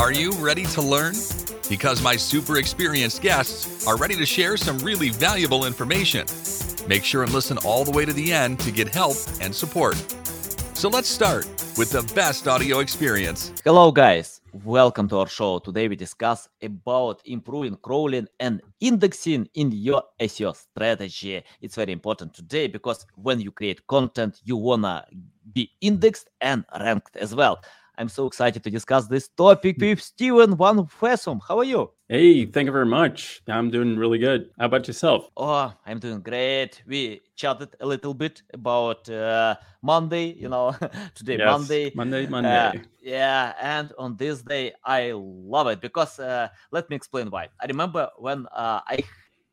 Are you ready to learn? Because my super experienced guests are ready to share some really valuable information. Make sure and listen all the way to the end to get help and support. So let's start with the best audio experience. Hello, guys. Welcome to our show. Today we discuss about improving crawling and indexing in your SEO strategy. It's very important today because when you create content, you wanna be indexed and ranked as well. I'm so excited to discuss this topic with Steven Van Vessum. How are you? Hey, thank you very much. I'm doing really good. How about yourself? Oh, I'm doing great. We chatted a little bit about uh, Monday, you know, today Yes, Monday. Monday, Uh, Monday. yeah, and on this day I love it because uh, let me explain why. I remember when uh, I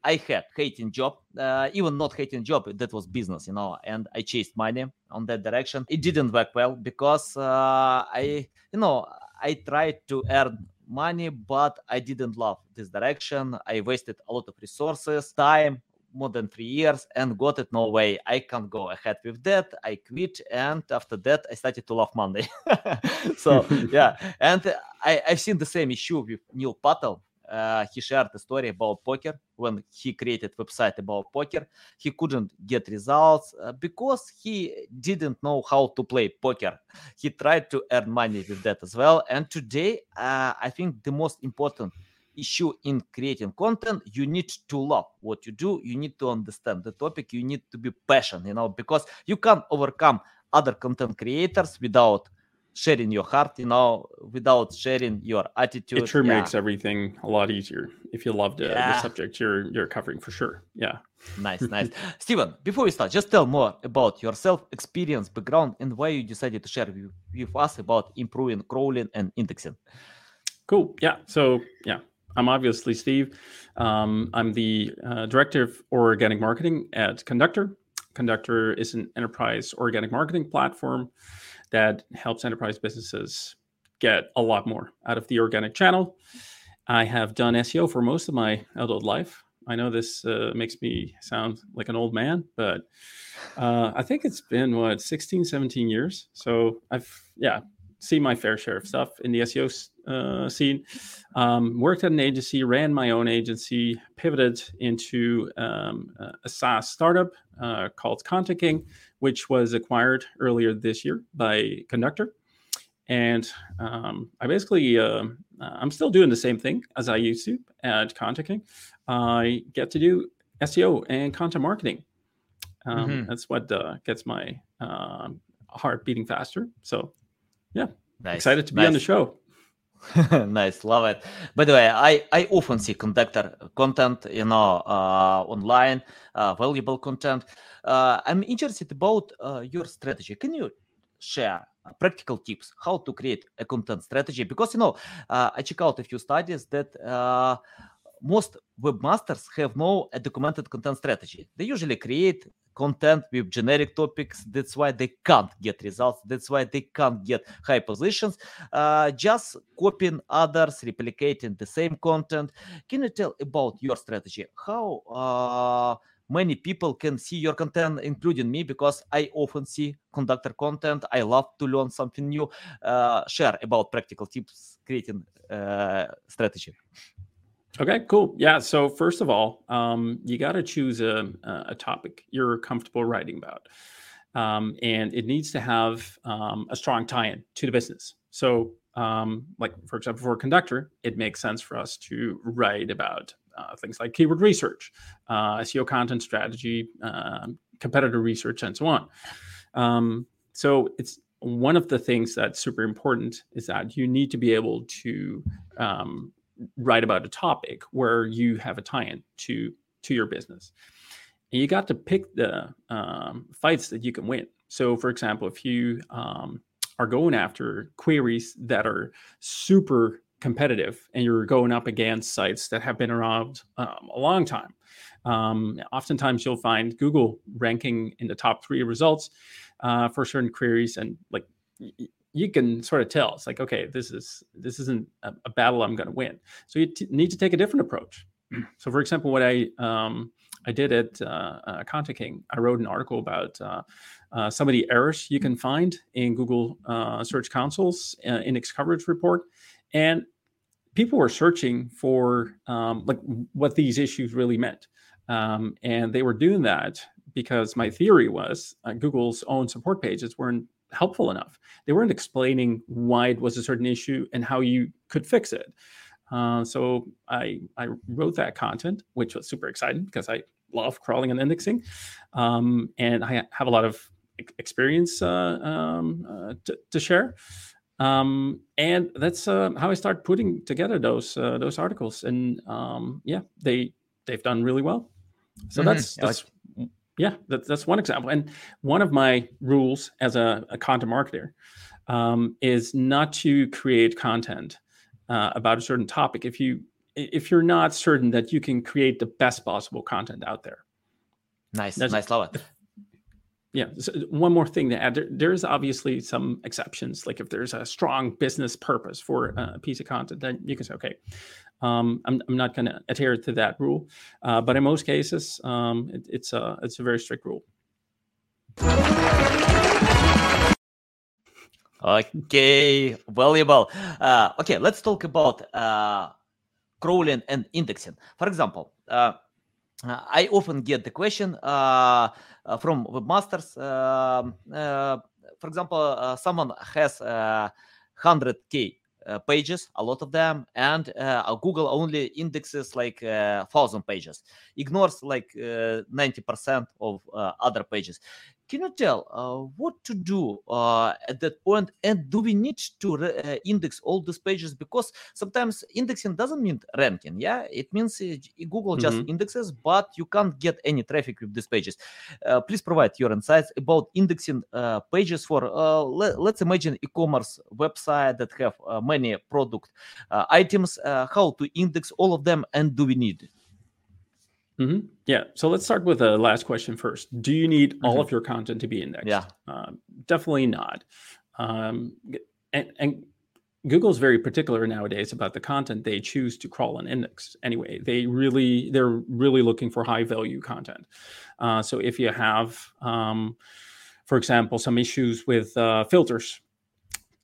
I had hating job, uh, even not hating job, that was business, you know, and I chased money on that direction. It didn't work well because uh, I, you know, I tried to earn money, but I didn't love this direction. I wasted a lot of resources, time, more than three years and got it no way i can't go ahead with that i quit and after that i started to love monday so yeah and I, i've seen the same issue with neil patel uh, he shared a story about poker. When he created website about poker he couldn't get results uh, because he didn't know how to play poker. He tried to earn money with that as well. And today uh, i think the most important issue in creating content you need to love what you do. You need to understand the topic. You need to be passionate you know because you can't overcome other content creators without sharing your heart you know without sharing your attitude It sure Yeah. makes everything a lot easier if you love the, Yeah. the subject you're you're covering for sure. Yeah. nice nice steven before we start just tell more about yourself experience background and why you decided to share with, with us about improving crawling and indexing Cool. Yeah. So yeah, I'm obviously Steve. Um, I'm the uh, director of organic marketing at Conductor. Conductor is an enterprise organic marketing platform that helps enterprise businesses get a lot more out of the organic channel. I have done SEO for most of my adult life. I know this uh, makes me sound like an old man, but uh, I think it's been what 16, 17 years. So I've yeah seen my fair share of stuff in the SEO uh, scene. Um, worked at an agency, ran my own agency, pivoted into um, a SaaS startup uh, called Content King, which was acquired earlier this year by Conductor. And um, I basically, um I'm still doing the same thing as I used to at Content King. I get to do SEO and content marketing. Um, Mhm. That's what uh, gets my um heart beating faster. So nice excited to be on the show. nice love it. By the way i i often see conductor content you know uh online uh, valuable content. Uh, i'm interested about uh, your strategy. Can you share practical tips how to create a content strategy? Because you know uh, i check out a few studies that uh, most webmasters have no documented content strategy they usually create content with generic topics that's why they can't get results that's why they can't get high positions uh, just copying others, replicating the same content. Can you tell about your strategy? How uh, many people can see your content, including me, because I often see conductor content. I love to learn something new. Uh, share about practical tips creating uh, strategy. Okay, cool. Yeah. So first of all, um, you got to choose a, a topic you're comfortable writing about, um, and it needs to have um, a strong tie-in to the business. So, um, like for example, for a conductor, it makes sense for us to write about uh, things like keyword research, uh, SEO content strategy, um competitor research, and so on. Um, so it's one of the things that's super important is that you need to be able to um, write about a topic where you have a tie-in to to your business. And you got to pick the um, fights that you can win. So for example if you um, are going after queries that are super competitive and you're going up against sites that have been around um, a long time um, oftentimes you'll find google ranking in the top three results uh, for certain queries and like you can sort of tell it's like okay this is this isn't a, a battle i'm going to win. So you t- need to take a different approach. So for example what i um, i did at uh, uh, content king i wrote an article about uh, uh, some of the errors you can find in google uh, search console's uh, index coverage report and people were searching for um, like what these issues really meant, um, and they were doing that because my theory was uh, Google's own support pages weren't helpful enough. They weren't explaining why it was a certain issue and how you could fix it. Uh, so I I wrote that content, which was super exciting because I love crawling and indexing, um, and I have a lot of experience uh, um, uh, to, to, share. Um, and that's uh, how I start putting together those uh, those articles. And um, yeah, they they've done really well. So mm-hmm. that's that's yeah, that, that's one example. And one of my rules as a, a content marketer um, is not to create content uh, about a certain topic if you if you're not certain that you can create the best possible content out there. Nice, That's, nice, love it. Yeah. So one more thing to add: there, there's obviously some exceptions. Like if there's a strong business purpose for a piece of content, then you can say, okay, um, I'm, I'm not going to adhere to that rule. Uh, but in most cases, um, it, it's a it's a very strict rule. Okay, valuable. Uh, okay, let's talk about uh, crawling and indexing. For example, uh, I often get the question uh, uh, from webmasters. Um, uh, for example, someone has 100k uh, pages, a lot of them, and uh, Google only indexes like uh, thousand pages, ignores like 90% of other pages. Can you tell uh, what to do uh, at that point? And do we need to re- uh, index all these pages? Because sometimes indexing doesn't mean ranking. Yeah, it means Google mm-hmm. just indexes, but you can't get any traffic with these pages. please provide your insights about indexing pages for, let, us imagine, e-commerce website that have many product items. how to index all of them, and do we need? Mm-hmm. Yeah. So let's start with the last question first. Do you need mm-hmm. all of your content to be indexed? Yeah. Uh, definitely not. Um, and, and Google's very particular nowadays about the content they choose to crawl and index. Anyway, they really they're really looking for high value content. Uh, so if you have, um, for example, some issues with uh, filters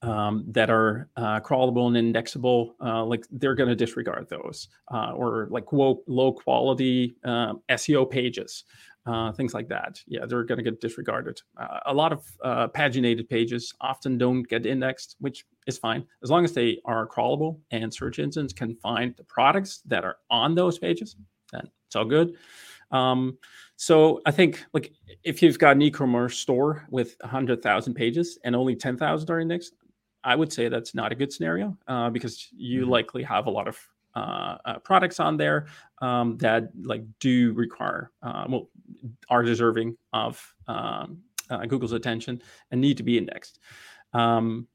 um, that are uh, crawlable and indexable, uh, like they're going to disregard those, uh, or like low, low quality um, SEO pages, uh, things like that. Yeah, they're going to get disregarded. Uh, a lot of uh, paginated pages often don't get indexed, which is fine as long as they are crawlable and search engines can find the products that are on those pages. Then it's all good. Um, so I think like if you've got an e-commerce store with 100,000 pages and only 10,000 are indexed, I would say that's not a good scenario uh, because you mm-hmm. likely have a lot of uh, uh, products on there um, that like do require uh, well are deserving of um, uh, Google's attention and need to be indexed. Um,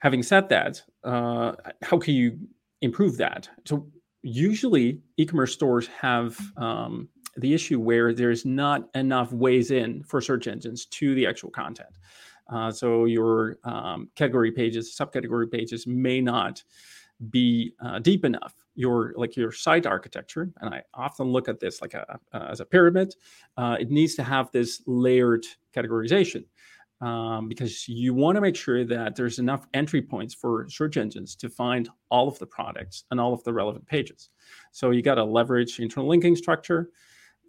having said that, uh, how can you improve that? So usually e-commerce stores have um, the issue where there's not enough ways in for search engines to the actual content. Uh, so your um, category pages, subcategory pages may not be uh, deep enough. Your like your site architecture, and I often look at this like a uh, as a pyramid. Uh, it needs to have this layered categorization um, because you want to make sure that there's enough entry points for search engines to find all of the products and all of the relevant pages. So you got to leverage internal linking structure.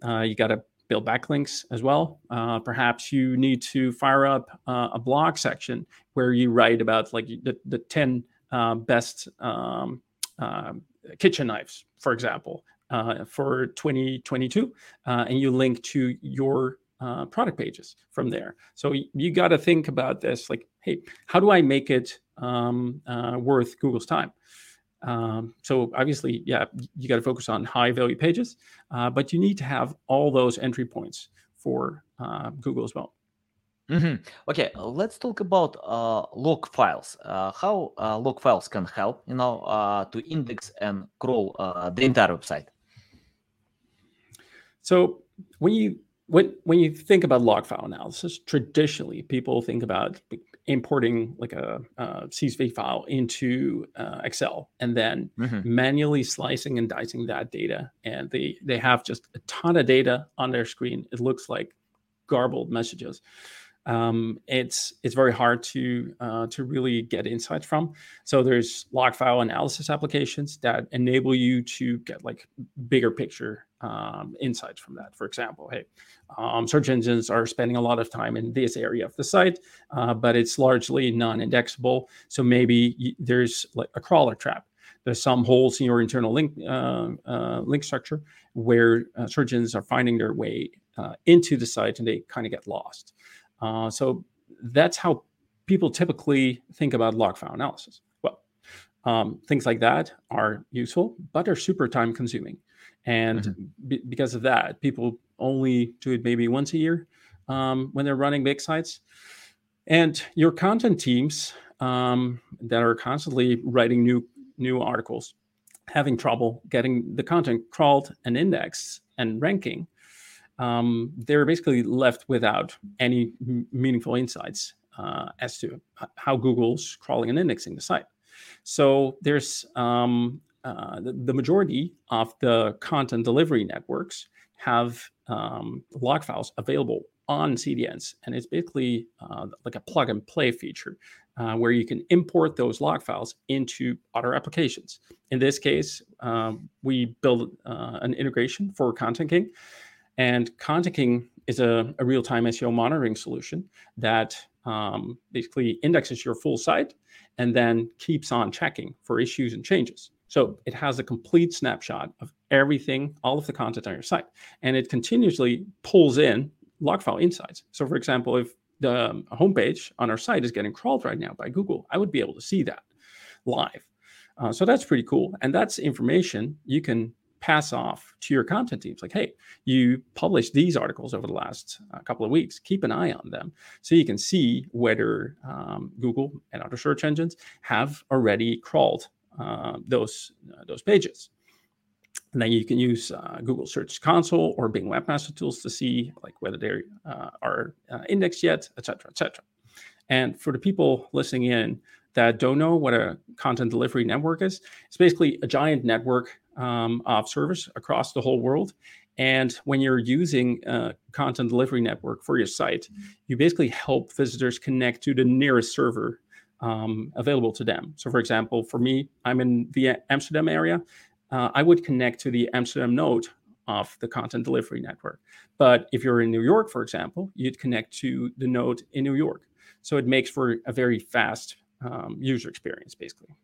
Uh, you got to build backlinks as well. Uh, perhaps you need to fire up uh, a blog section where you write about like the, the 10 uh, best um, um kitchen knives, for example, uh, for 2022, uh, and you link to your uh, product pages from there. So you, got to think about this like, hey, how do I make it um, worth Google's time? Um, so obviously, yeah, you got to focus on high value pages, uh, but you need to have all those entry points for uh, Google as well. Mm-hmm. Okay, let's talk about uh, log files. Uh, how uh, log files can help, you know, uh, to index and crawl the entire website. So when you when when you think about log file analysis, traditionally people think about importing like a, a CSV file into uh, Excel and then mm-hmm. manually slicing and dicing that data. And they they have just a ton of data on their screen. It looks like garbled messages. Um, it's it's very hard to uh, to really get insights from. So there's log file analysis applications that enable you to get like bigger picture um, insights from that. For example, hey, um, search engines are spending a lot of time in this area of the site, uh, but it's largely non-indexable. So maybe there's like a crawler trap. There's some holes in your internal link uh, uh, link structure where uh, search engines are finding their way uh, into the site and they kind of get lost. Uh, so that's how people typically think about log file analysis. Well, um, things like that are useful, but are super time consuming. And mm-hmm. b- because of that, people only do it maybe once a year um, when they're running big sites. And your content teams um, that are constantly writing new new articles, having trouble getting the content crawled and indexed and ranking, um, they're basically left without any meaningful insights uh, as to how Google's crawling and indexing the site. So there's um, uh, the, the, majority of the content delivery networks have um, log files available on CDNs, and it's basically uh, like a plug and play feature uh, where you can import those log files into other applications. In this case, um, we build uh, an integration for Content King and Content King is a, a real time SEO monitoring solution that um, basically indexes your full site and then keeps on checking for issues and changes. So it has a complete snapshot of everything, all of the content on your site, and it continuously pulls in log file insights. So, for example, if the homepage on our site is getting crawled right now by Google, I would be able to see that live. Uh, so that's pretty cool, and that's information you can pass off to your content teams. Like hey you published these articles over the last uh, couple of weeks. Keep an eye on them so you can see whether um, google and other search engines have already crawled uh, those uh, those pages. And then you can use uh, google search console or bing webmaster tools to see like whether they uh, are uh, indexed yet etc etc and for the people listening in that don't know what a content delivery network is, it's basically a giant network um, of service across the whole world. And when you're using a content delivery network for your site, you basically help visitors connect to the nearest server um, available to them. So, for example, for me, I'm in the Amsterdam area. Uh, I would connect to the Amsterdam node of the content delivery network. But if you're in New York, for example, you'd connect to the node in New York. So it makes for a very fast um, user experience, basically.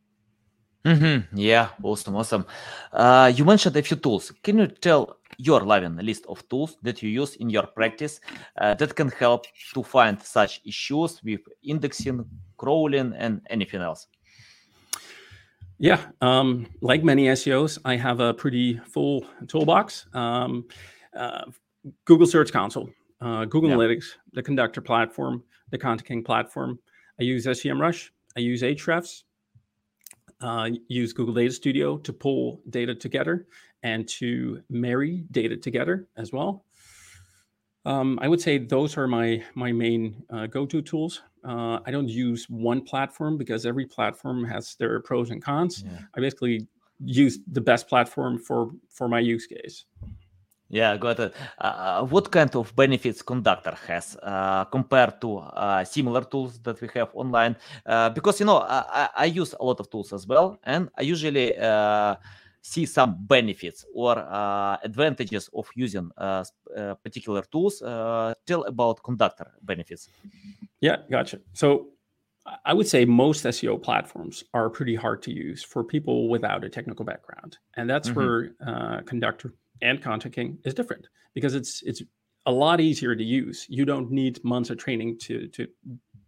Mm-hmm. Yeah, awesome, awesome. Uh, you mentioned a few tools. Can you tell your Lavin list of tools that you use in your practice uh, that can help to find such issues with indexing, crawling, and anything else? Yeah, um, like many SEOs, I have a pretty full toolbox. Um, uh, Google Search Console, uh, Google yeah. Analytics, the Conductor platform, the Content King platform. I use SEMrush. I use Ahrefs uh, use Google Data Studio to pull data together and to marry data together as well. Um, I would say those are my my main uh, go-to tools. Uh, I don't use one platform because every platform has their pros and cons. Yeah. I basically use the best platform for for my use case. Yeah, got it. Uh, what kind of benefits Conductor has uh, compared to uh, similar tools that we have online? Uh, because you know, I, I, use a lot of tools as well, and I usually uh, see some benefits or uh, advantages of using particular tools. tell about Conductor benefits. Yeah, gotcha. So I would say most SEO platforms are pretty hard to use for people without a technical background, and that's mm-hmm. where Conductor and Content King is different because it's it's a lot easier to use. You don't need months of training to to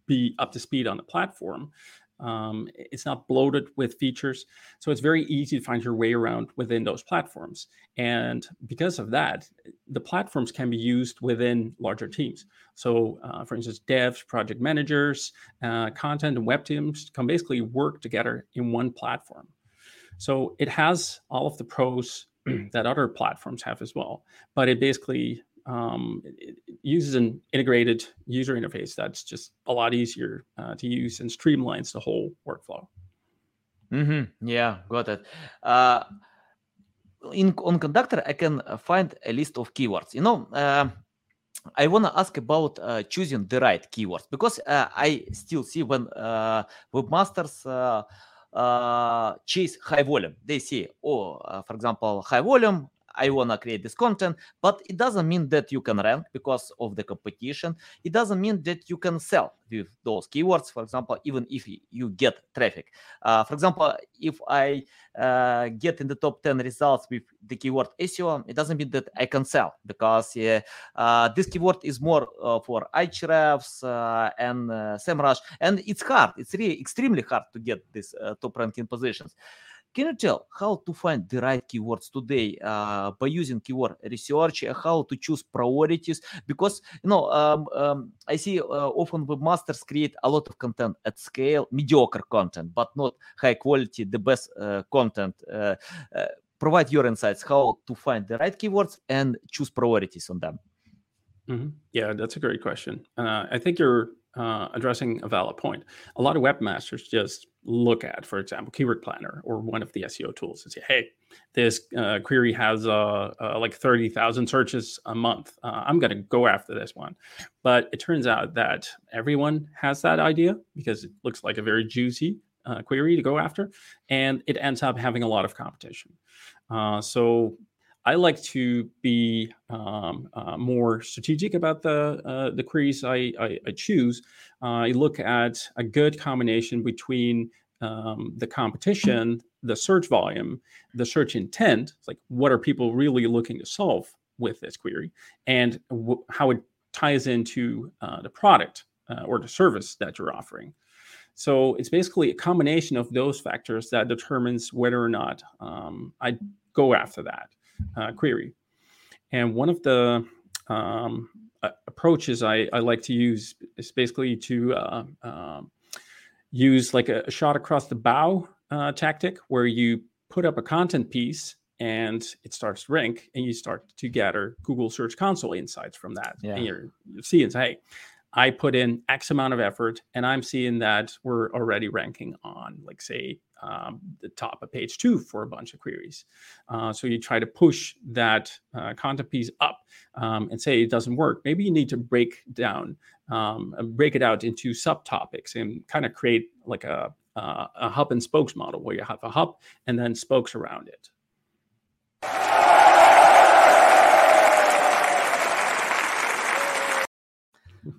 be up to speed on the platform. Um, it's not bloated with features, so it's very easy to find your way around within those platforms. And because of that, the platforms can be used within larger teams. So, uh, for instance, devs, project managers, uh, content, and web teams can basically work together in one platform. So it has all of the pros that other platforms have as well. But it basically um, it, uses an integrated user interface that's just a lot easier uh, to use and streamlines the whole workflow. Mm-hmm. Yeah, got it. Uh, in on Conductor, I can find a list of keywords. You know, uh, I want to ask about uh, choosing the right keywords because uh, I still see when uh, webmasters uh, uh, chase high volume, they see, oh, uh, for example, high volume, I want to create this content, but it doesn't mean that you can rank because of the competition. It doesn't mean that you can sell with those keywords, for example, even if you get traffic. Uh, for example, if I uh, get in the top 10 results with the keyword SEO, it doesn't mean that I can sell because uh, this keyword is more uh, for Ahrefs uh, and uh, SEMrush, and it's hard. It's really extremely hard to get these top ranking positions. Can you tell how to find the right keywords today uh, by using keyword research? How to choose priorities? Because you know, um, um, I see uh, often webmasters create a lot of content at scale, mediocre content, but not high quality, the best uh, content. Uh, uh, provide your insights how to find the right keywords and choose priorities on them. Mm-hmm. Yeah, that's a great question. Uh, I think you're uh, addressing a valid point. A lot of webmasters just look at, for example, Keyword Planner or one of the SEO tools and say, hey, this uh, query has uh, uh like 30,000 searches a month. Uh, I'm going to go after this one. But it turns out that everyone has that idea because it looks like a very juicy query to go after. And it ends up having a lot of competition. so I like to be um, uh, more strategic about the uh, the queries I, I, I choose. Uh, I look at a good combination between um, the competition, the search volume, the search intent. It's like what are people really looking to solve with this query, and w- how it ties into uh, the product uh, or the service that you're offering. So it's basically a combination of those factors that determines whether or not um, I go after that uh, query. And one of the um, approaches I, I, like to use is basically to uh, um, use like a, a, shot across the bow uh, tactic, where you put up a content piece and it starts to rank, and you start to gather Google Search Console insights from that. Yeah. And you're, you see and say, hey, I put in X amount of effort, and I'm seeing that we're already ranking on, like, say, um, the top of page two for a bunch of queries. Uh, so you try to push that uh, content piece up um, and say it doesn't work. Maybe you need to break down, um, break it out into subtopics and kind of create like a, uh, a hub and spokes model where you have a hub and then spokes around it.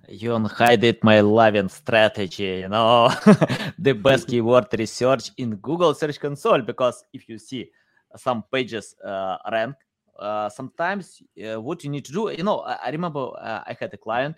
You unhided my loving strategy, you know, the best keyword research in Google Search Console. Because if you see some pages uh, rank, uh, sometimes uh, what you need to do, you know, I, I remember uh, I had a client.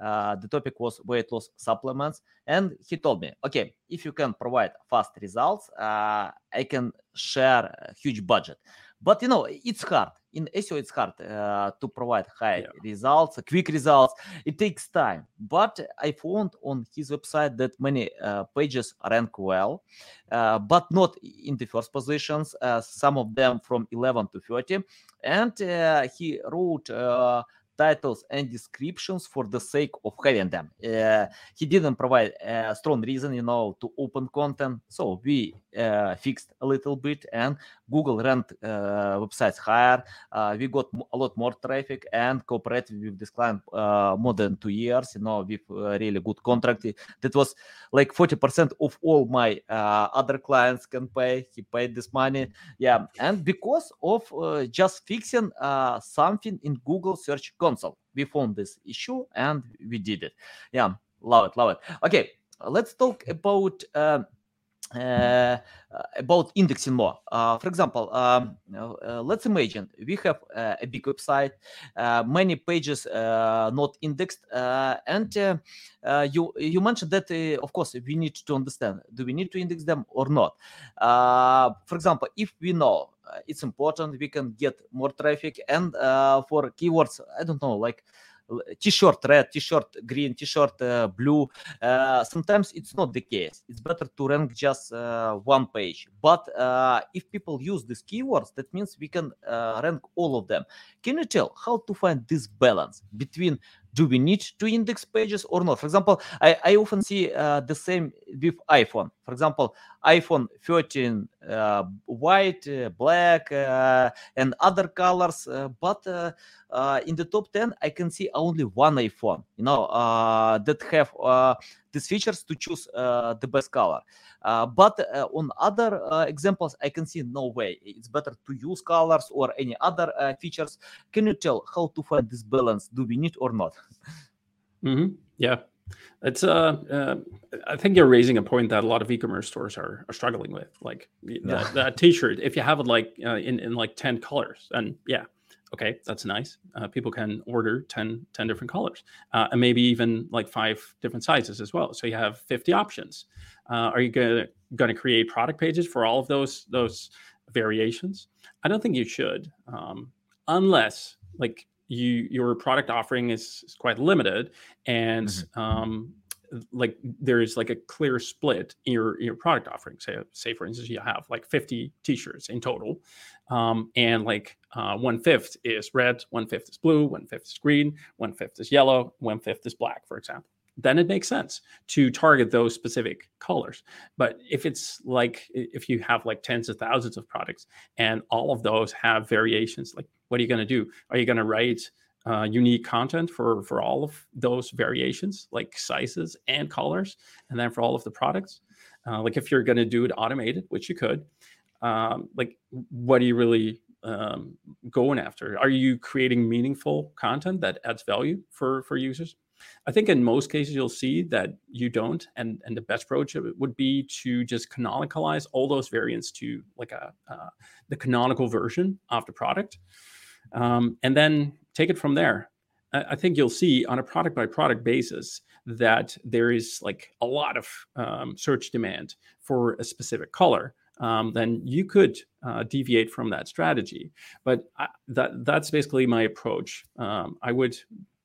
Uh, the topic was weight loss supplements, and he told me, okay, if you can provide fast results, uh, I can share a huge budget. But you know, it's hard in SEO it's hard uh, to provide high yeah. results, quick results. It takes time. But I found on his website that many uh, pages rank well, uh, but not in the first positions. Uh, some of them from 11 to 30, and uh, he wrote uh, titles and descriptions for the sake of having them. Uh, he didn't provide a strong reason, you know, to open content. So we uh, fixed a little bit and Google ranked uh, websites higher. Uh, we got a lot more traffic and cooperated with this client uh, more than two years, you know, with really good contract. That was like 40% of all my uh, other clients can pay. He paid this money. Yeah. And because of just fixing something in Google Search Console console. We found this issue and we did it. Yeah, love it, love it. Okay, let's talk about. Uh, uh, about indexing more. Uh, for example, um, uh, let's imagine we have a big website, uh, many pages uh, not indexed, and you you mentioned that of course we need to understand do we need to index them or not. for example, if we know it's important we can get more traffic and for keywords i don't know like t-shirt red, t-shirt green, t-shirt uh, blue. Uh, sometimes it's not the case. It's better to rank just uh, one page. But if people use these keywords, that means we can rank all of them. Can you tell how to find this balance between do we need to index pages or not? For example, I, I often see uh, the same with iPhone. For example, iPhone 13 uh, white, uh, black, uh, and other colors. Uh, but uh, in the top 10, I can see only one iPhone, you know, that have these features to choose the best color. but on other examples, I can see no way. It's better to use colors or any other features. Can you tell how to find this balance? Do we need or not? Mm-hmm. Yeah, it's uh, uh, I think you're raising a point that a lot of e-commerce stores are, are struggling with. Like yeah. that, T-shirt, if you have it like uh, in in like ten colors, and yeah, okay, that's nice. Uh, people can order 10, 10 different colors, uh, and maybe even like five different sizes as well. So you have fifty options. Uh, are you gonna gonna create product pages for all of those those variations? I don't think you should, um, unless like you your product offering is, is quite limited and mm-hmm. um, like there's like a clear split in your your product offering. Say say for instance you have like 50 t-shirts in total um, and like uh, one fifth is red one fifth is blue one fifth is green one fifth is yellow one fifth is black for example. Then it makes sense to target those specific colors. But if it's like if you have like tens of thousands of products and all of those have variations like what are you going to do? Are you going to write uh, unique content for for all of those variations, like sizes and colors, and then for all of the products? Uh, like if you're going to do it automated, which you could, um, like what are you really um, going after? Are you creating meaningful content that adds value for for users? I think in most cases you'll see that you don't, and and the best approach would be to just canonicalize all those variants to like a uh, the canonical version of the product, um, and then take it from there. I, think you'll see on a product by product basis that there is like a lot of um, search demand for a specific color. Um, then you could uh, deviate from that strategy. But I, that that's basically my approach. Um, I would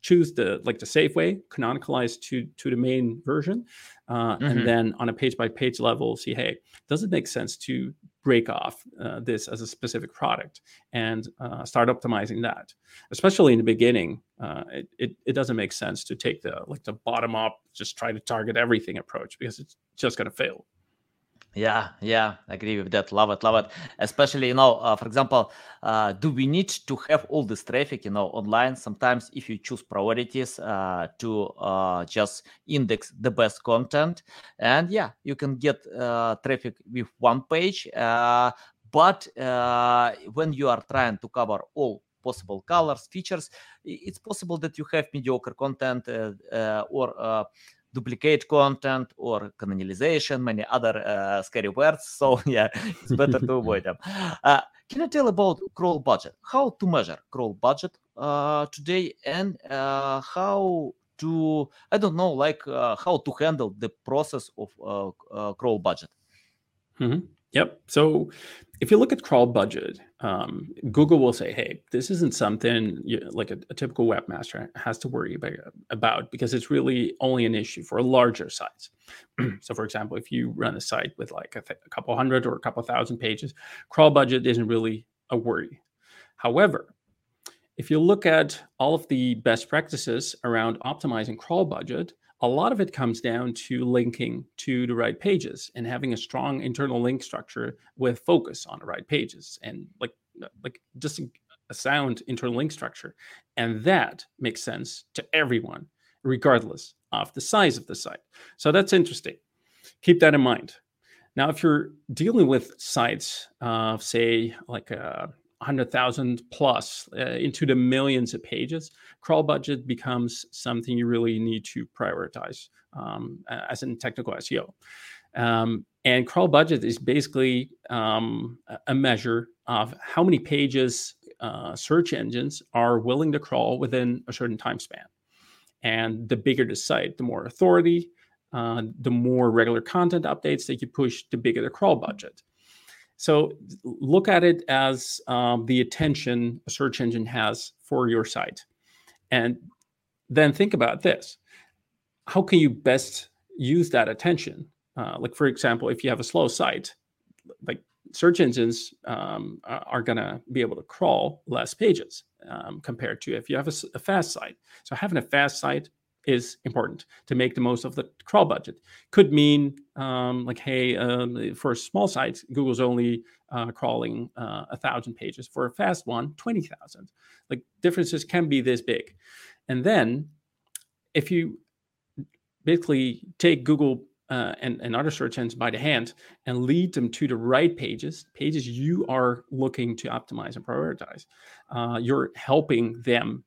choose the like the safe way, canonicalize to to the main version, uh, mm-hmm. and then on a page by page level, see hey, does it make sense to break off uh, this as a specific product and uh, start optimizing that. Especially in the beginning, uh, it, it, it doesn't make sense to take the like the bottom up, just try to target everything approach because it's just going to fail. Yeah, yeah, agree with that. Love it, love it. Especially, you know, uh, for example, uh, do we need to have all this traffic, you know, online? Sometimes, if you choose priorities uh, to uh, just index the best content, and yeah, you can get uh, traffic with one page. Uh, but when you are trying to cover all possible colors, features, it's possible that you have mediocre content or duplicate content or canonicalization, many other uh, scary words. So yeah, it's better to avoid them. Uh, can you tell about crawl budget? How to measure crawl budget uh, today and how to I don't know like how to handle the process of crawl budget. Mm-hmm. Yep. So if you look at crawl budget, um, Google will say, "Hey, this isn't something you, like a, a, typical webmaster has to worry about, about because it's really only an issue for larger sites." so, for example, if you run a site with like a, th- a couple hundred or a couple thousand pages, crawl budget isn't really a worry. However, if you look at all of the best practices around optimizing crawl budget, a lot of it comes down to linking to the right pages and having a strong internal link structure with focus on the right pages and like uh, like just a sound internal link structure. And that makes sense to everyone regardless of the size of the site. So that's interesting. Keep that in mind. Now if you're dealing with sites of uh, say like a 100,000 plus uh, into the millions of pages, crawl budget becomes something you really need to prioritize um, as in technical SEO. Um, and crawl budget is basically um, a measure of how many pages uh, search engines are willing to crawl within a certain time span. And the bigger the site, the more authority, uh, the more regular content updates that you push, the bigger the crawl budget. So look at it as um, the attention a search engine has for your site. And then think about this how can you best use that attention? Uh, like, for example, if you have a slow site, like search engines um, are going to be able to crawl less pages. um, compared to if you have a, a, fast site. So having a fast site is important to make the most of the crawl budget. Could mean um, like, hey, um, for small site, Google's only uh, crawling uh, a thousand pages. For a fast one, twenty thousand. Like differences can be this big. And then if you basically take Google uh, and, and other search engines by the hand and lead them to the right pages, pages you are looking to optimize and prioritize. Uh, you're helping them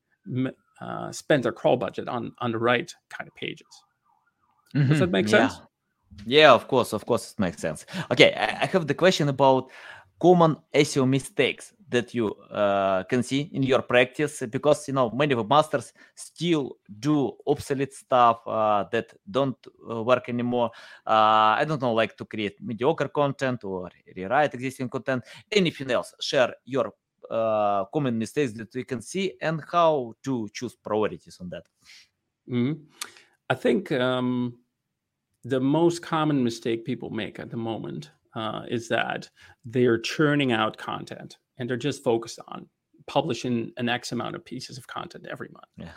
uh, spend their crawl budget on on the right kind of pages. Mm-hmm. Does that make sense? Yeah. yeah, of course, of course, it makes sense. Okay, I have the question about common SEO mistakes that you uh, can see in your practice because you know many webmasters still do obsolete stuff uh, that don't uh, work anymore uh, i don't know like to create mediocre content or rewrite existing content anything else share your uh, common mistakes that we can see and how to choose priorities on that mm-hmm. i think um, the most common mistake people make at the moment uh, is that they're churning out content and they're just focused on publishing an X amount of pieces of content every month. Yeah.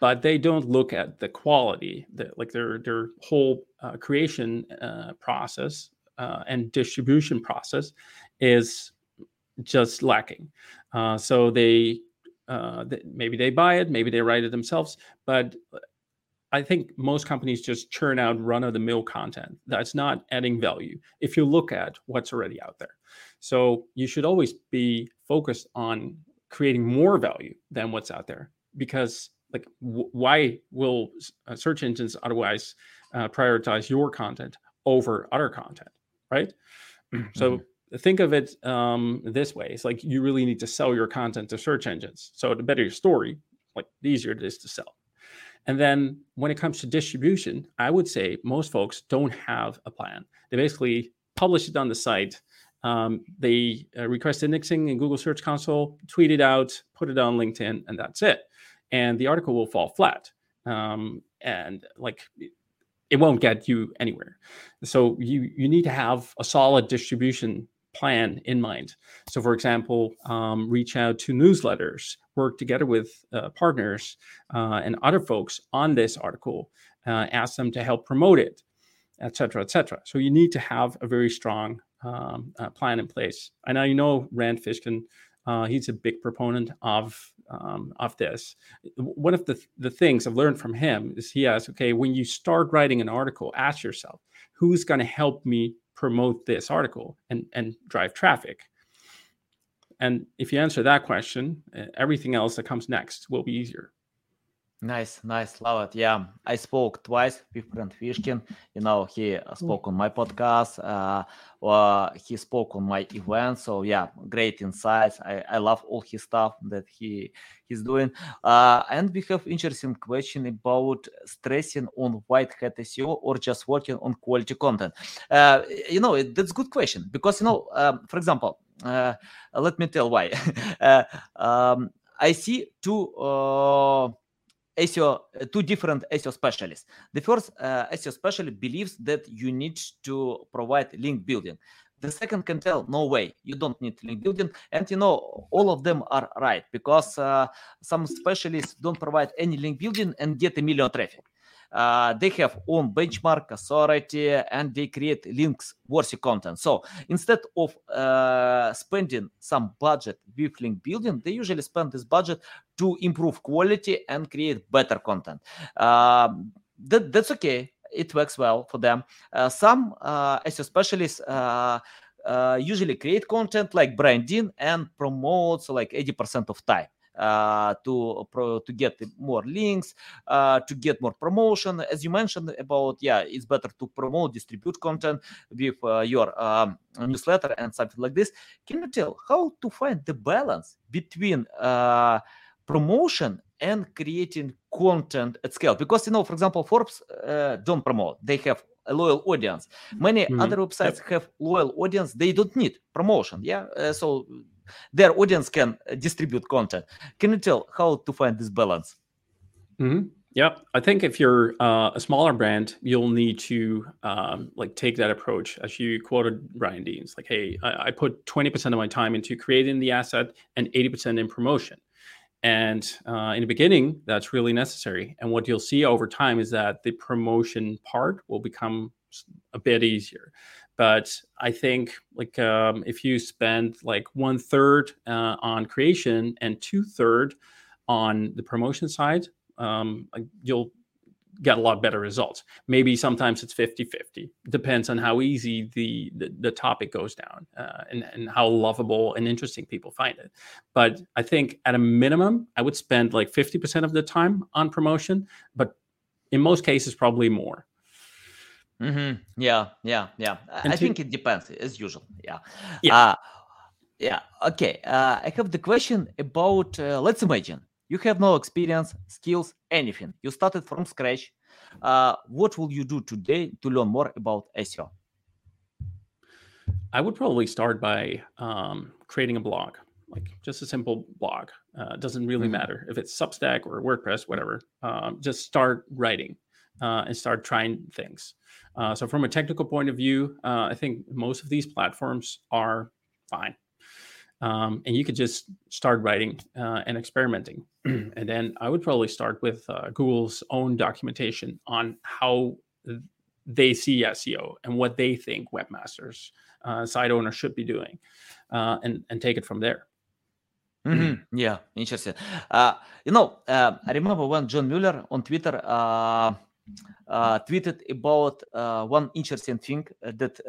But they don't look at the quality, the, like their their whole uh, creation uh, process uh, and distribution process is just lacking. Uh, so they, uh, maybe they buy it, maybe they write it themselves, but I think most companies just churn out run of the mill content that's not adding value if you look at what's already out there. So you should always be focused on creating more value than what's out there because like w- why will uh, search engines otherwise uh, prioritize your content over other content right mm-hmm. so think of it um, this way it's like you really need to sell your content to search engines so the better your story like the easier it is to sell and then when it comes to distribution, I would say most folks don't have a plan. They basically publish it on the site. Um, they uh, request indexing in Google Search Console, tweet it out, put it on LinkedIn, and that's it. And the article will fall flat. Um, and like it won't get you anywhere. So you you need to have a solid distribution plan in mind. So, for example, um, reach out to newsletters, work together with uh, partners uh, and other folks on this article, uh, ask them to help promote it, etc., etc. So, you need to have a very strong um, uh, plan in place. I know you know Rand Fishkin. Uh, he's a big proponent of um, of this. One of the the things I've learned from him is he asks, okay, when you start writing an article, ask yourself, who's going to help me promote this article and, and drive traffic? And if you answer that question, eh, everything else that comes next will be easier. Nice, nice, love it. Yeah, I spoke twice with Brent Fishkin. You know, he spoke on my podcast. Uh, uh, he spoke on my event. So yeah, great insights. I, I love all his stuff that he he's doing. Uh, and we have interesting question about stressing on white hat SEO or just working on quality content. Uh, you know, that's good question because you know, um, for example, uh, let me tell why. Uh, um, I see two uh, SEO, uh, two different SEO specialists. The first uh, SEO specialist believes that you need to provide link building. The second can tell, no way, you don't need link building. And you know, all of them are right because uh, some specialists don't provide any link building and get a million traffic uh, they have own benchmark authority and they create links worthy content. So instead of uh, spending some budget with link building they usually spend this budget to improve quality and create better content. Uh, that, that's okay. It works well for them. Uh, some uh, SEO specialists uh, uh, usually create content like branding and promotes like 80% of time uh, to pro, to get more links, uh, to get more promotion. As you mentioned about, yeah, it's better to promote, distribute content with uh, your um, newsletter and something like this. Can you tell how to find the balance between promotion and creating content at scale? Because you know, for example, Forbes don't promote; they have a loyal audience. Many mm-hmm. other websites yep. have loyal audience. They don't need promotion. Yeah, uh, so their audience can uh, distribute content. Can you tell how to find this balance? Mm-hmm. Yeah, I think if you're uh, a smaller brand, you'll need to um, like take that approach, as you quoted Ryan Deans. Like, hey, I, I put 20% of my time into creating the asset and 80% in promotion. And uh, in the beginning, that's really necessary. And what you'll see over time is that the promotion part will become a bit easier. But I think like um, if you spend like one third uh, on creation and two third on the promotion side, um, you'll get a lot better results. Maybe sometimes it's 50 50. Depends on how easy the, the, the topic goes down uh, and, and how lovable and interesting people find it. But I think at a minimum, I would spend like 50% of the time on promotion, but in most cases, probably more. Mm-hmm. Yeah, yeah, yeah. I, I think it depends as usual. Yeah. Yeah. Uh, yeah. Okay. Uh, I have the question about. Uh, let's imagine you have no experience, skills, anything. You started from scratch. Uh, what will you do today to learn more about SEO? I would probably start by um, creating a blog, like just a simple blog. Uh, doesn't really mm-hmm. matter if it's Substack or WordPress, whatever. Um, just start writing uh, and start trying things. Uh, so, from a technical point of view, uh, I think most of these platforms are fine. Um, and you could just start writing uh, and experimenting. and then I would probably start with uh, Google's own documentation on how they see SEO and what they think webmasters, uh, site owners should be doing, uh, and and take it from there. Mm-hmm. Yeah, interesting. Uh, you know, uh, I remember when John Mueller on Twitter tweeted about one interesting thing that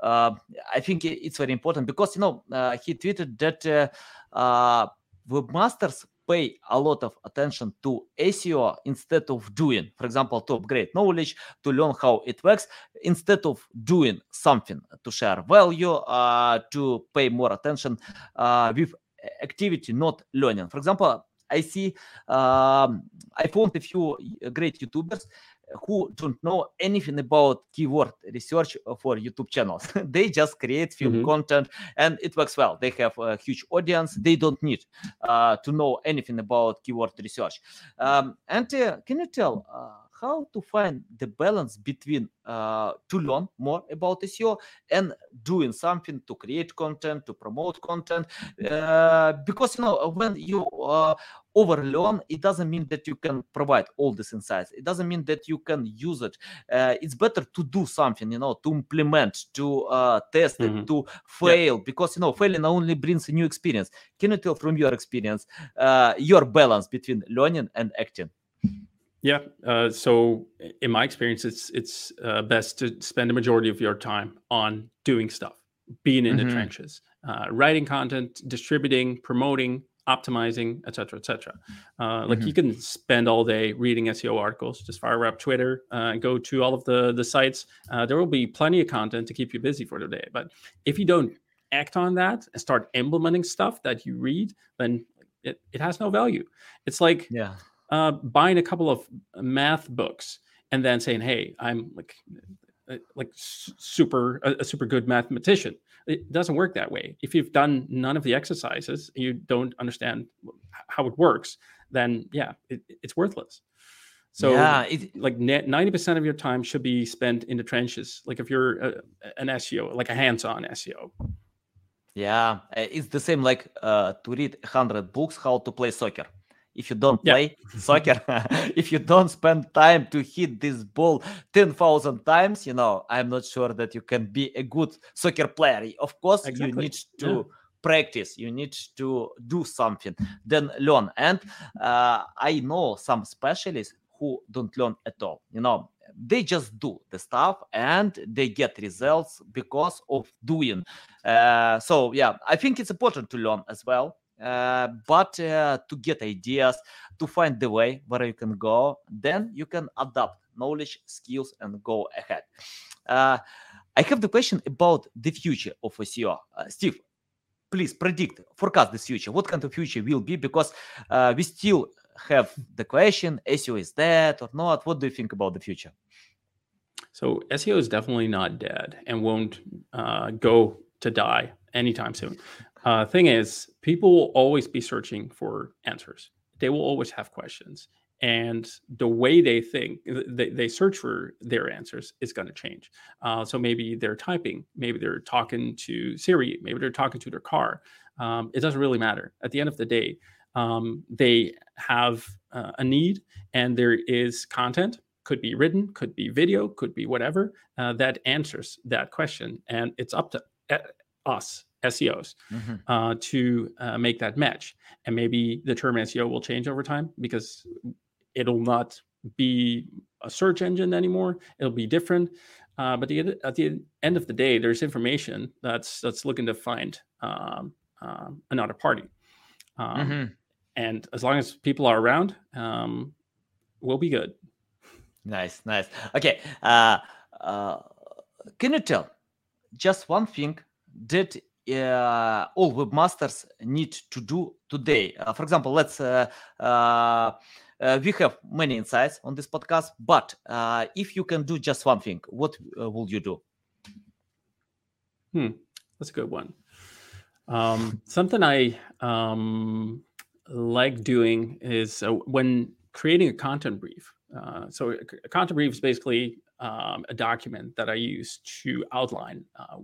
uh, I think it's very important because you know uh, he tweeted that uh, uh, webmasters pay a lot of attention to SEO instead of doing, for example, to upgrade knowledge, to learn how it works, instead of doing something to share value, uh, to pay more attention uh, with activity, not learning. For example, I see um, I found a few great YouTubers who don't know anything about keyword research for YouTube channels. they just create film mm-hmm. content and it works well. They have a huge audience. They don't need uh, to know anything about keyword research. Um, and uh, can you tell uh, how to find the balance between uh, to learn more about SEO and doing something to create content, to promote content. Uh, because you know when you uh, overlearn, it doesn't mean that you can provide all these insights. It doesn't mean that you can use it. Uh, it's better to do something, you know, to implement, to uh, test mm-hmm. it, to fail, yeah. because you know failing only brings a new experience. Can you tell from your experience uh, your balance between learning and acting? Yeah. Uh, so in my experience, it's it's uh, best to spend the majority of your time on doing stuff, being in mm-hmm. the trenches, uh, writing content, distributing, promoting, optimizing, etc., etc. Uh, like mm-hmm. you can spend all day reading SEO articles. Just fire up Twitter, uh, go to all of the the sites. Uh, there will be plenty of content to keep you busy for the day. But if you don't act on that and start implementing stuff that you read, then it, it has no value. It's like yeah uh, buying a couple of math books and then saying, "Hey, I'm like uh, like super a, a, super good mathematician." It doesn't work that way. If you've done none of the exercises, you don't understand how it works. Then yeah, it, it's worthless. So yeah, it, like ninety percent of your time should be spent in the trenches. Like if you're a, an SEO, like a hands-on SEO. Yeah, it's the same like uh, to read hundred books how to play soccer if you don't play yeah. soccer, if you don't spend time to hit this ball 10,000 times, you know, I'm not sure that you can be a good soccer player. Of course, exactly. you need to yeah. practice, you need to do something, then learn. And uh, I know some specialists who don't learn at all, you know, they just do the stuff and they get results because of doing. Uh, so, yeah, I think it's important to learn as well uh, but uh, to get ideas, to find the way where you can go, then you can adapt knowledge, skills, and go ahead. Uh, I have the question about the future of SEO. Uh, Steve, please predict, forecast the future. What kind of future will be? Because uh, we still have the question: SEO is dead or not? What do you think about the future? So SEO is definitely not dead and won't go to die anytime soon. Uh, thing is, people will always be searching for answers. They will always have questions, and the way they think, they, they search for their answers is going to change. Uh, so maybe they're typing, maybe they're talking to Siri, maybe they're talking to their car. Um, it doesn't really matter. At the end of the day, um, they have uh, a need and there is content could be written could be video could be whatever uh, that answers that question and it's up to us seos mm-hmm. uh, to uh, make that match and maybe the term seo will change over time because it'll not be a search engine anymore it'll be different uh, but the, at the end of the day there's information that's that's looking to find um, um another party um, mm-hmm and as long as people are around, um, we'll be good. Nice, nice. Okay, uh, uh, can you tell just one thing that uh, all webmasters need to do today? Uh, for example, let's uh, uh, we have many insights on this podcast, but if you can do just one thing, what will you do? Hmm, that's a good one. Um, something I um, like doing is uh, when creating a content brief. Uh, so a content brief is basically um, a document that I use to outline uh,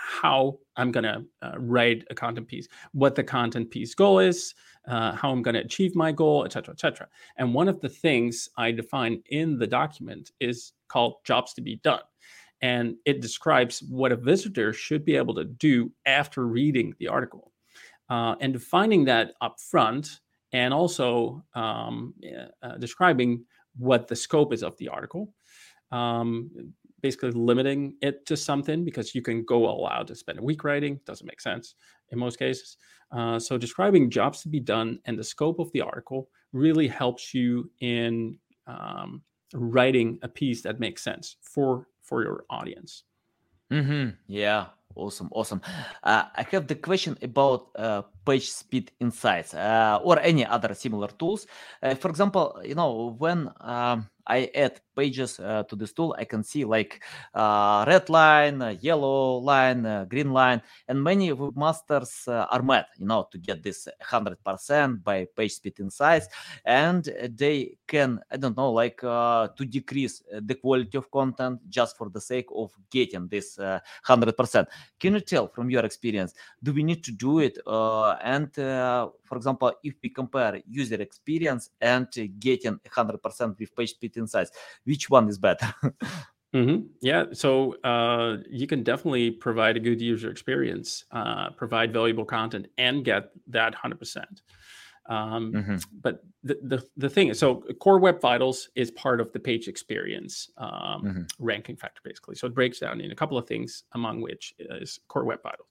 how I'm going to uh, write a content piece, what the content piece goal is, uh, how I'm going to achieve my goal, etc., etc. And one of the things I define in the document is called jobs to be done. And it describes what a visitor should be able to do after reading the article uh, and defining that up front and also um, uh, describing what the scope is of the article um, basically limiting it to something because you can go all out to spend a week writing doesn't make sense in most cases uh, so describing jobs to be done and the scope of the article really helps you in um, writing a piece that makes sense for for your audience mm-hmm. yeah Awesome, awesome. Uh, I have the question about uh, page speed insights uh, or any other similar tools. Uh, for example, you know, when um, I add pages uh, to this tool, I can see like uh, red line, uh, yellow line, uh, green line, and many webmasters uh, are mad, you know, to get this 100% by page speed insights, and they can, I don't know, like uh, to decrease the quality of content just for the sake of getting this 100%. Can you tell from your experience, do we need to do it? and for example, if we compare user experience and getting 100% with page speed insights, which one is better? mm-hmm. Yeah, so uh, you can definitely provide a good user experience, uh, provide valuable content, and get that 100%. Um, mm-hmm. But the, the, the thing is, so Core Web Vitals is part of the page experience um, mm-hmm. ranking factor, basically. So it breaks down in a couple of things, among which is Core Web Vitals.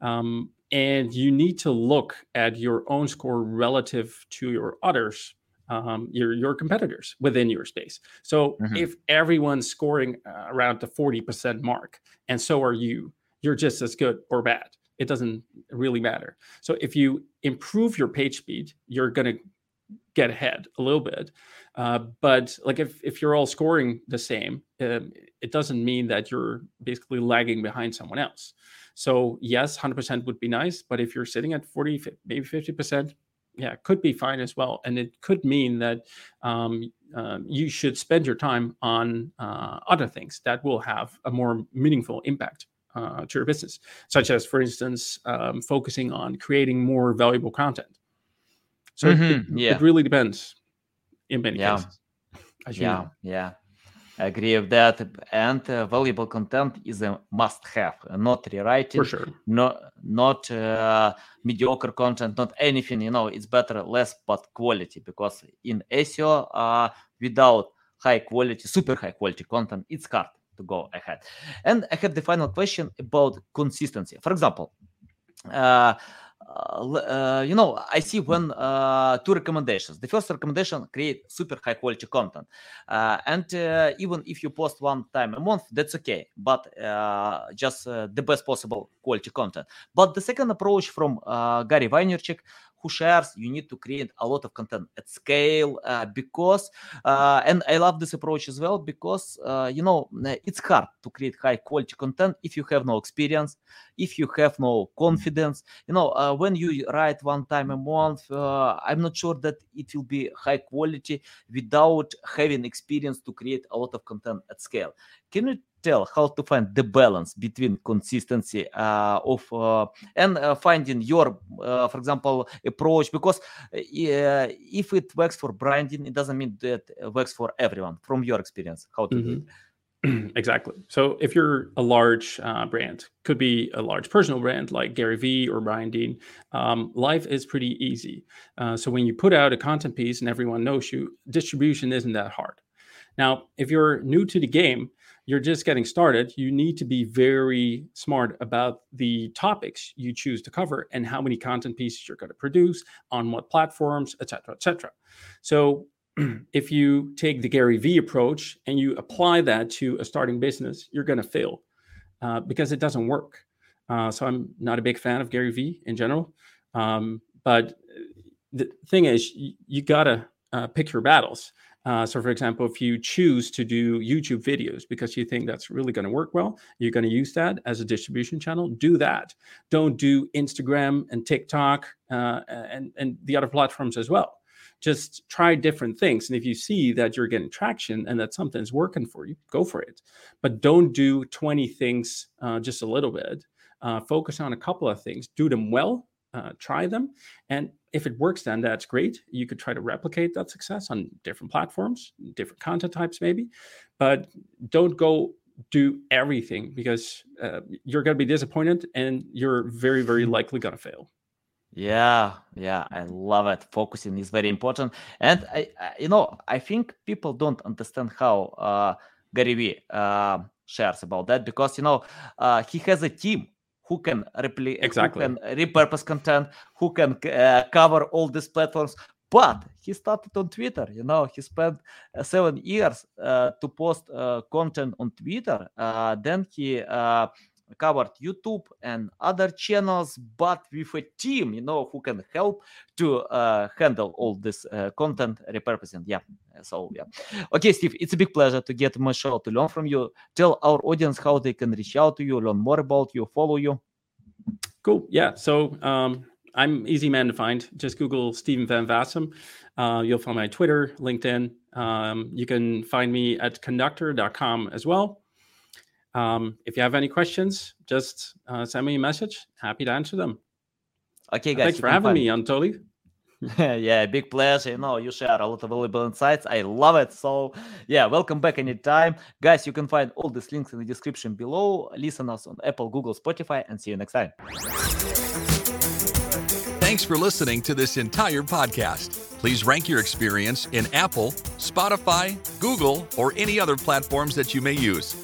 Um, and you need to look at your own score relative to your others um, your your competitors within your space. So mm-hmm. if everyone's scoring uh, around the 40% mark and so are you, you're just as good or bad. It doesn't really matter. So if you improve your page speed, you're going to get ahead a little bit. Uh, but like if if you're all scoring the same, um, it doesn't mean that you're basically lagging behind someone else. So yes, 100% would be nice, but if you're sitting at 40, maybe 50%, yeah, could be fine as well. And it could mean that um, uh, you should spend your time on uh, other things that will have a more meaningful impact uh, to your business, such as, for instance, um, focusing on creating more valuable content. So mm-hmm. it, yeah. it, really depends in many yeah. cases. yeah, know. yeah. I agree with that. And uh, valuable content is a must-have. Not rewriting, For sure. not not uh, mediocre content, not anything. You know, it's better less but quality because in SEO, uh, without high quality, super high quality content, it's hard to go ahead. And I have the final question about consistency. For example. Uh, uh, you know, I see when uh, two recommendations. The first recommendation create super high quality content, uh, and even if you post one time a month, that's okay. But just the best possible quality content. But the second approach from Gary Vaynerchuk who shares you need to create a lot of content at scale uh, because uh, and i love this approach as well because uh, you know it's hard to create high quality content if you have no experience if you have no confidence. You know uh, when you write one time a month uh, i'm not sure that it will be high quality without having experience to create a lot of content at scale. Can you tell how to find the balance between consistency uh, of uh, and uh, finding your, uh, for example, approach. Because uh, if it works for branding, it doesn't mean that it works for everyone. From your experience, how to do it. exactly. So if you're a large uh, brand, could be a large personal brand like Gary Vee or Brian Dean, um, life is pretty easy. Uh, so when you put out a content piece and everyone knows you, distribution isn't that hard. Now, if you're new to the game, you're just getting started, you need to be very smart about the topics you choose to cover and how many content pieces you're going to produce on what platforms, etc., etc. So if you take the Gary Vee approach and you apply that to a starting business, you're going to fail uh, because it doesn't work. Uh, so I'm not a big fan of Gary Vee in general. Um, but the thing is, you, you got to uh, pick your battles. Uh, so, for example, if you choose to do YouTube videos because you think that's really going to work well, you're going to use that as a distribution channel. Do that. Don't do Instagram and TikTok uh, and and the other platforms as well just try different things. And if you see that you're getting traction and that something's working for you, go for it. But don't do 20 things uh, just a little bit. Uh, focus on a couple of things, do them well, uh, try them. And if it works, then that's great. You could try to replicate that success on different platforms, different content types, maybe. But don't go do everything because uh, you're going to be disappointed and you're very, very likely going to fail. Yeah, yeah, I love it. Focusing is very important, and I, I you know, I think people don't understand how uh, Gary Vee uh, shares about that because you know uh, he has a team who can repli- exactly who can repurpose content, who can uh, cover all these platforms. But he started on Twitter. You know, he spent uh, seven years uh, to post uh, content on Twitter. Uh, then he uh, covered YouTube and other channels, but with a team, you know, who can help to uh, handle all this uh, content repurposing. Yeah. So yeah. Okay, Steve, it's a big pleasure to get my show to learn from you. Tell our audience how they can reach out to you, learn more about you, follow you. Cool. Yeah. So um, I'm easy man to find. Just Google Steven van Vessum. Uh, you'll find my Twitter, LinkedIn. Um, you can find me at conductor.com as well. Um, if you have any questions, just uh, send me a message. Happy to answer them. Okay, guys. Thanks for having find... me, Anatoly. yeah, big pleasure. You know, you share a lot of valuable insights. I love it. So, yeah, welcome back anytime. Guys, you can find all these links in the description below. Listen us on Apple, Google, Spotify, and see you next time. Thanks for listening to this entire podcast. Please rank your experience in Apple, Spotify, Google, or any other platforms that you may use.